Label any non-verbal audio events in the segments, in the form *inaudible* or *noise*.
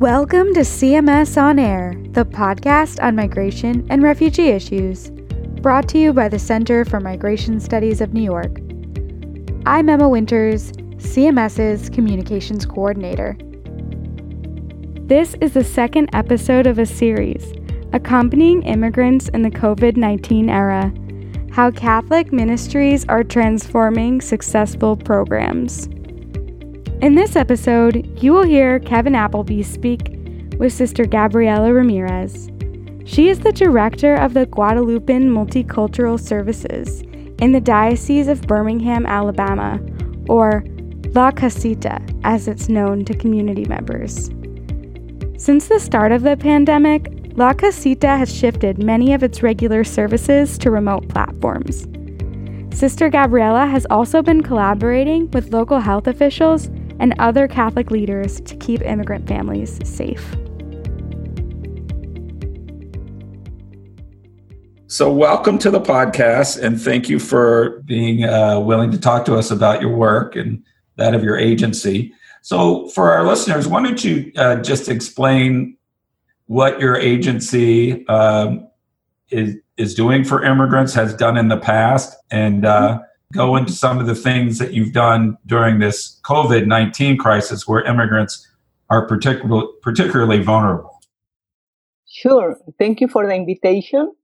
Welcome to CMS On Air, the podcast on migration and refugee issues, brought to you by the Center for Migration Studies of New York. I'm Emma Winters, CMS's Communications Coordinator. This is the second episode of a series accompanying immigrants in the COVID 19 era How Catholic Ministries Are Transforming Successful Programs. In this episode, you will hear Kevin Appleby speak with Sister Gabriela Ramirez. She is the director of the Guadalupan Multicultural Services in the Diocese of Birmingham, Alabama, or La Casita, as it's known to community members. Since the start of the pandemic, La Casita has shifted many of its regular services to remote platforms. Sister Gabriela has also been collaborating with local health officials and other Catholic leaders to keep immigrant families safe. So, welcome to the podcast, and thank you for being uh, willing to talk to us about your work and that of your agency. So, for our listeners, why don't you uh, just explain what your agency um, is is doing for immigrants, has done in the past, and uh, go into some of the things that you've done during this COVID 19 crisis where immigrants are particular, particularly vulnerable. Sure. Thank you for the invitation.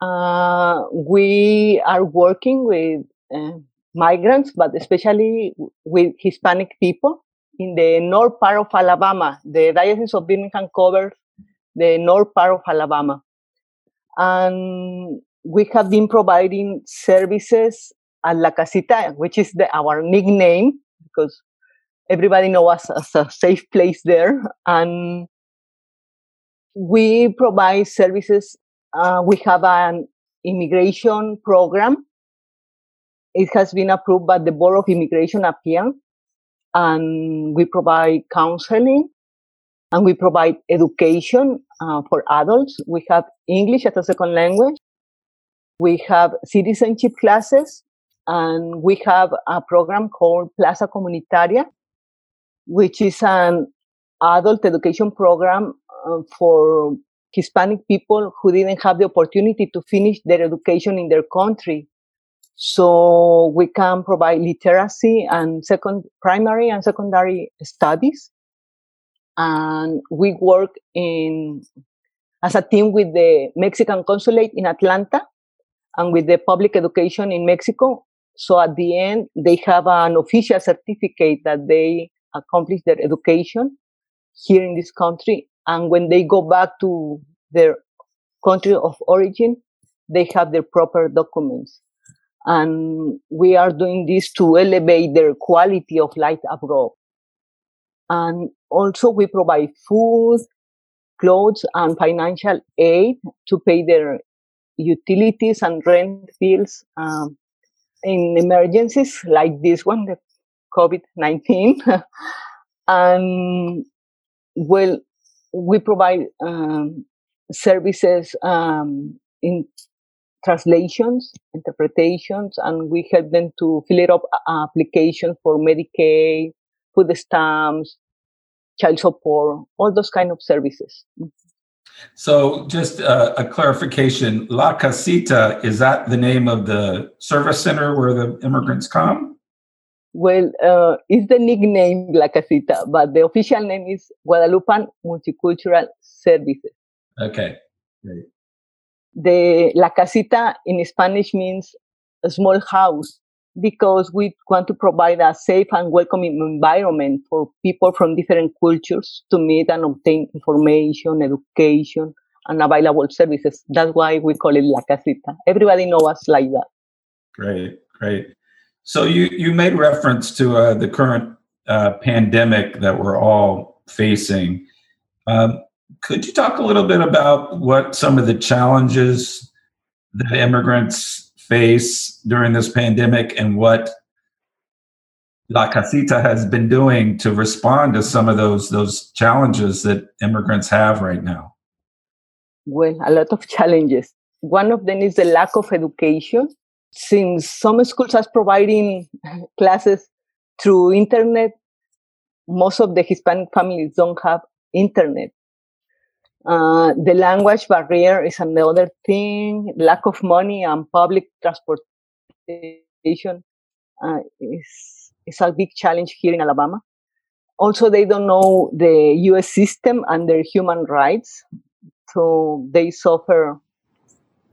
Uh, we are working with uh, migrants, but especially with Hispanic people in the north part of Alabama. The Diocese of Birmingham covers the north part of Alabama. And we have been providing services at La Casita, which is the, our nickname because everybody knows us as a safe place there. And we provide services. Uh, we have an immigration program. It has been approved by the Board of Immigration Appeal. And we provide counseling and we provide education uh, for adults. We have English as a second language. We have citizenship classes and we have a program called Plaza Comunitaria, which is an adult education program uh, for Hispanic people who didn't have the opportunity to finish their education in their country. So we can provide literacy and second primary and secondary studies. And we work in as a team with the Mexican consulate in Atlanta and with the public education in Mexico so at the end, they have an official certificate that they accomplished their education here in this country. And when they go back to their country of origin, they have their proper documents. And we are doing this to elevate their quality of life abroad. And also we provide food, clothes, and financial aid to pay their utilities and rent bills um, in emergencies like this one, the COVID 19. *laughs* and well, we provide um, services um, in translations, interpretations, and we help them to fill it up uh, applications for Medicaid, food stamps, child support, all those kind of services. So, just uh, a clarification La Casita, is that the name of the service center where the immigrants come? Well, uh, it's the nickname La Casita, but the official name is Guadalupan Multicultural Services. Okay, great. The La Casita in Spanish means a small house because we want to provide a safe and welcoming environment for people from different cultures to meet and obtain information, education, and available services. That's why we call it La Casita. Everybody knows us like that. Great, great. So you you made reference to uh, the current uh, pandemic that we're all facing. Um, could you talk a little bit about what some of the challenges that immigrants face during this pandemic and what La Casita has been doing to respond to some of those those challenges that immigrants have right now? Well, a lot of *laughs* challenges. One of them is the lack of education. Since some schools are providing *laughs* classes through internet, most of the Hispanic families don't have internet. Uh, the language barrier is another thing. Lack of money and public transportation uh, is is a big challenge here in Alabama. Also, they don't know the U.S. system and their human rights, so they suffer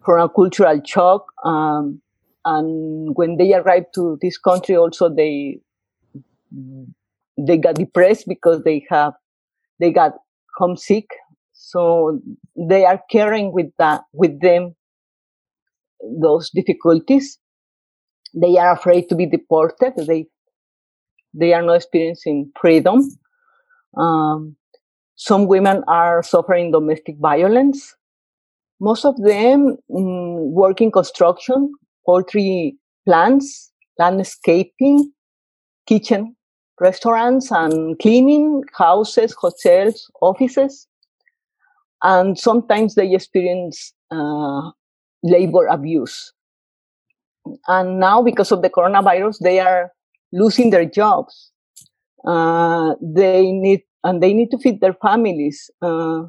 from a cultural shock. Um, and when they arrive to this country, also they they got depressed because they have they got homesick so they are carrying with that with them those difficulties. They are afraid to be deported. They they are not experiencing freedom. Um, some women are suffering domestic violence. Most of them mm, work in construction poultry plants landscaping kitchen restaurants and cleaning houses, hotels, offices. And sometimes they experience uh, labor abuse. And now, because of the coronavirus, they are losing their jobs. Uh, they need and they need to feed their families. Uh,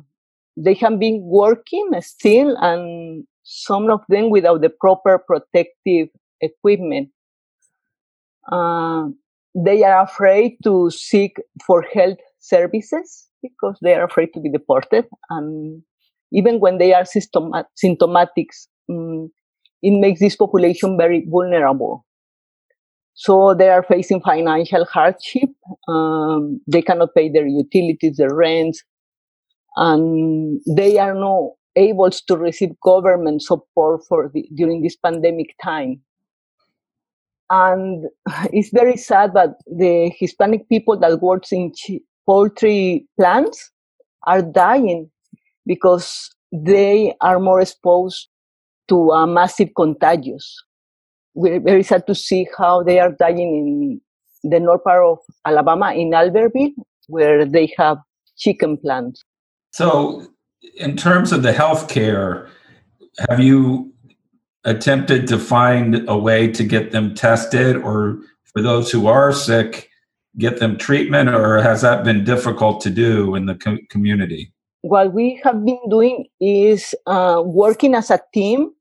they have been working still, and some of them without the proper protective equipment. Uh, they are afraid to seek for health services because they are afraid to be deported. And even when they are symptomatic, um, it makes this population very vulnerable. So they are facing financial hardship. Um, they cannot pay their utilities, their rents, and they are not able to receive government support for the, during this pandemic time and *laughs* it's very sad that the Hispanic people that works in poultry plants are dying because they are more exposed to a massive contagious. We're very sad to see how they are dying in the north part of Alabama, in Albertville, where they have chicken plants. So, in terms of the health care, have you attempted to find a way to get them tested or for those who are sick get them treatment or has that been difficult to do in the com- community? What we have been doing is uh, working as a team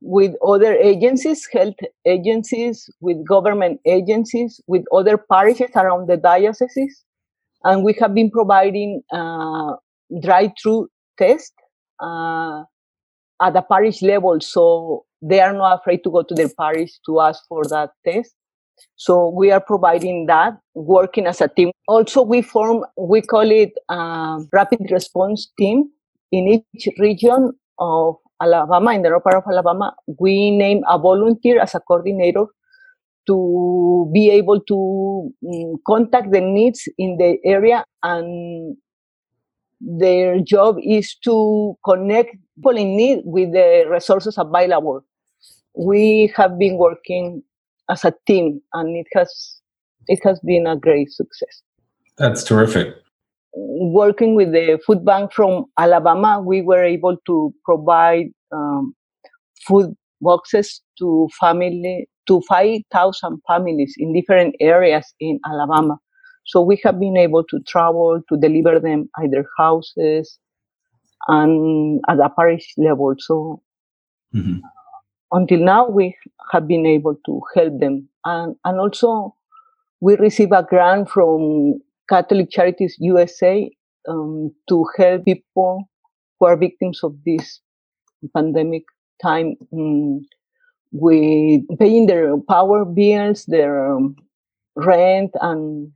with other agencies health agencies with government agencies with other parishes around the diocese. And we have been providing uh, drive-through tests uh, at the parish level. So they are not afraid to go to their parish to ask for that test. So we are providing that, working as a team. Also, we form, we call it a rapid response team in each region of Alabama, in the upper of Alabama. We name a volunteer as a coordinator to be able to um, contact the needs in the area and their job is to connect people in need with the resources available. We have been working as a team, and it has it has been a great success. That's terrific. Working with the food bank from Alabama, we were able to provide um, food boxes to family to 5,000 families in different areas in Alabama. So we have been able to travel to deliver them at their houses and at a parish level. So mm-hmm. Until now, we have been able to help them. And, and also, we receive a grant from Catholic Charities USA um, to help people who are victims of this pandemic time um, with paying their power bills, their um, rent, and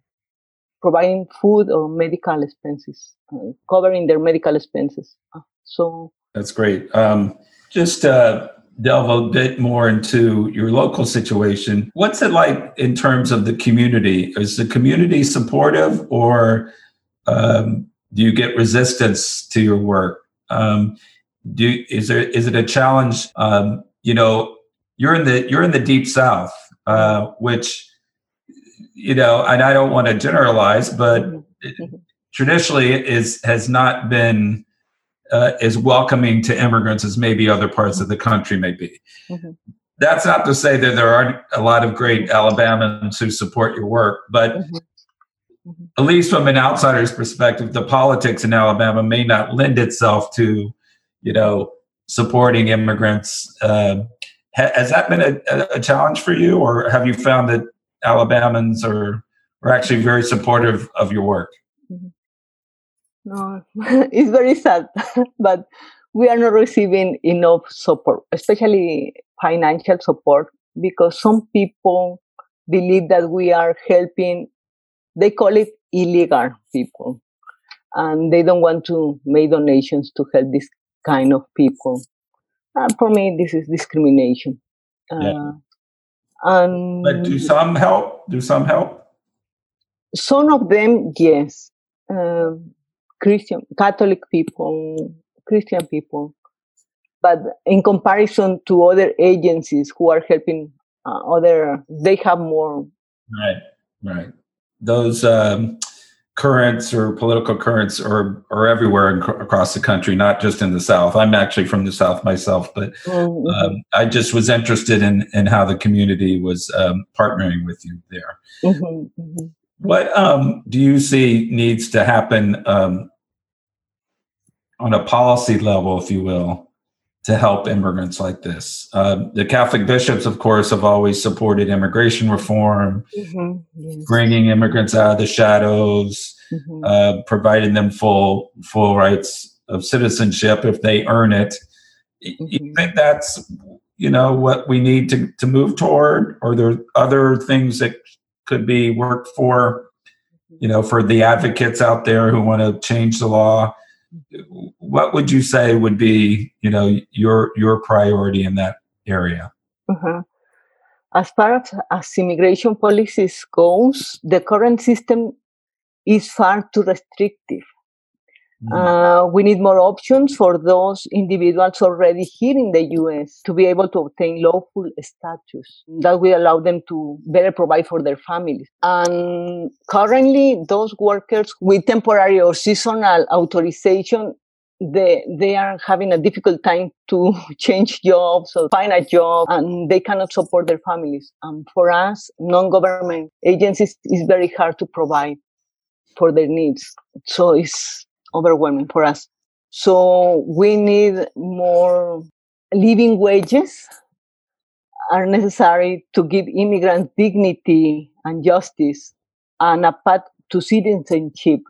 providing food or medical expenses, uh, covering their medical expenses. So that's great. Um, just uh, delve a bit more into your local situation. What's it like in terms of the community? Is the community supportive, or um, do you get resistance to your work? Um, do is there is it a challenge? Um, you know, you're in the you're in the deep south, uh, which you know, and I don't want to generalize, but mm-hmm. traditionally is has not been uh, as welcoming to immigrants as maybe other parts of the country may be. Mm-hmm. That's not to say that there aren't a lot of great Alabamans who support your work, but mm-hmm. mm-hmm. at least from an outsider's perspective, the politics in Alabama may not lend itself to, you know, supporting immigrants. Uh, has that been a, a, challenge for you, or have you found that Alabamans are are actually very supportive of your work? Mm-hmm. No, *laughs* it's very sad, *laughs* but we are not receiving enough support, especially financial support, because some people believe that we are helping, they call it illegal people, and they don't want to make donations to help this kind of people. and for me, this is discrimination. Uh, and but do some help? Do some help? Some of them, yes. Uh, Christian, Catholic people, Christian people. But in comparison to other agencies who are helping uh, other, they have more. Right, right. Those um, currents or political currents are, are everywhere in, across the country, not just in the South. I'm actually from the South myself, but mm-hmm. um, I just was interested in, in how the community was um, partnering with you there. Mm-hmm, mm-hmm. What um, do you see needs to happen um, on a policy level, if you will, to help immigrants like this. Uh, the Catholic bishops, of course, have always supported immigration reform, mm-hmm, yes. bringing immigrants out of the shadows, mm-hmm. uh, providing them full full rights of citizenship if they earn it. Mm-hmm. You think that's you know what we need to to move toward, or there other things that could be worked for? You know, for the advocates out there who want to change the law what would you say would be you know your your priority in that area uh-huh. as far as, as immigration policies goes the current system is far too restrictive. Uh, we need more options for those individuals already here in the US to be able to obtain lawful status that will allow them to better provide for their families. And currently, those workers with temporary or seasonal authorization they they are having a difficult time to *laughs* change jobs or find a job and they cannot support their families. And for us non-government agencies is very hard to provide for their needs. So it's overwhelming for us. So we need more living wages are necessary to give immigrants dignity and justice and a path to citizenship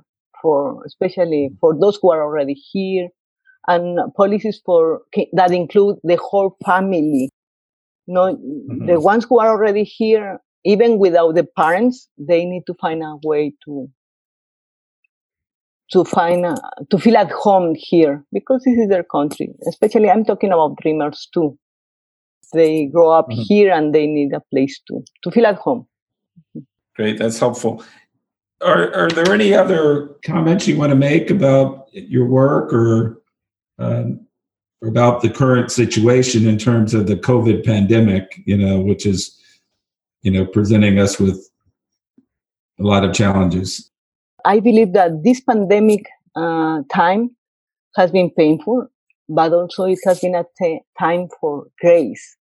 for especially for those who are already here and policies for that include the whole family no mm-hmm. the ones who are already here even without the parents they need to find a way to to find uh, to feel at home here because this is their country. Especially, I'm talking about dreamers too. They grow up mm-hmm. here and they need a place to to feel at home. Great, that's helpful. Are are there any other comments you want to make about your work or um, about the current situation in terms of the COVID pandemic? You know, which is you know presenting us with a lot of challenges. I believe that this pandemic uh, time has been painful, but also it has been a t- time for grace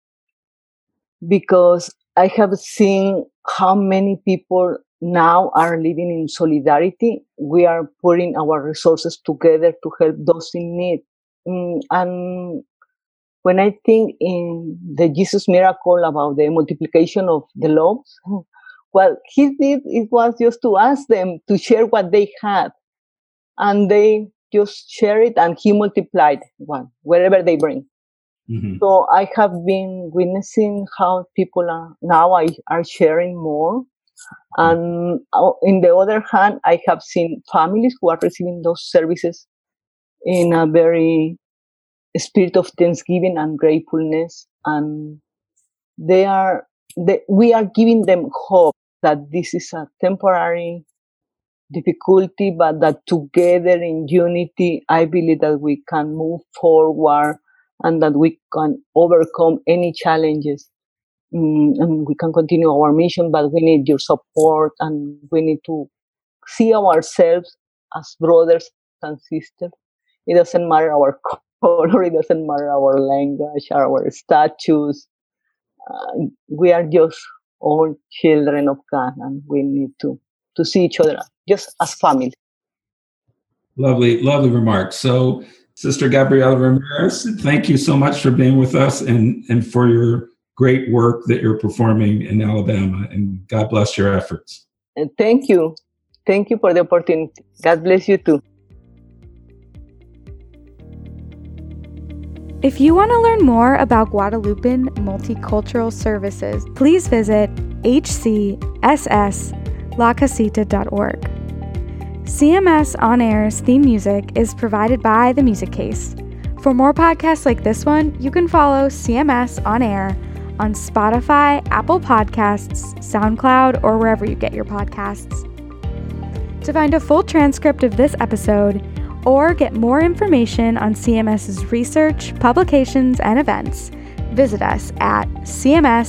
because I have seen how many people now are living in solidarity. We are putting our resources together to help those in need. Mm, and when I think in the Jesus miracle about the multiplication of the loaves, what he did it was just to ask them to share what they had and they just share it and he multiplied one wherever they bring mm-hmm. so i have been witnessing how people are now I, are sharing more and uh, in the other hand i have seen families who are receiving those services in a very spirit of thanksgiving and gratefulness and they are they, we are giving them hope that this is a temporary difficulty, but that together in unity, I believe that we can move forward and that we can overcome any challenges. Mm, and we can continue our mission, but we need your support and we need to see ourselves as brothers and sisters. It doesn't matter our *laughs* color, it doesn't matter our language, our status. Uh, we are just all children of God, and we need to to see each other just as family. Lovely, lovely remarks. So, Sister Gabriela Ramirez, thank you so much for being with us and, and for your great work that you're performing in Alabama. And God bless your efforts. And thank you. Thank you for the opportunity. God bless you too. If you want to learn more about Guadalupan Multicultural Services, please visit hcsslacasita.org. CMS On Air's theme music is provided by The Music Case. For more podcasts like this one, you can follow CMS On Air on Spotify, Apple Podcasts, SoundCloud, or wherever you get your podcasts. To find a full transcript of this episode, or get more information on CMS's research, publications, and events, visit us at cmsny.org.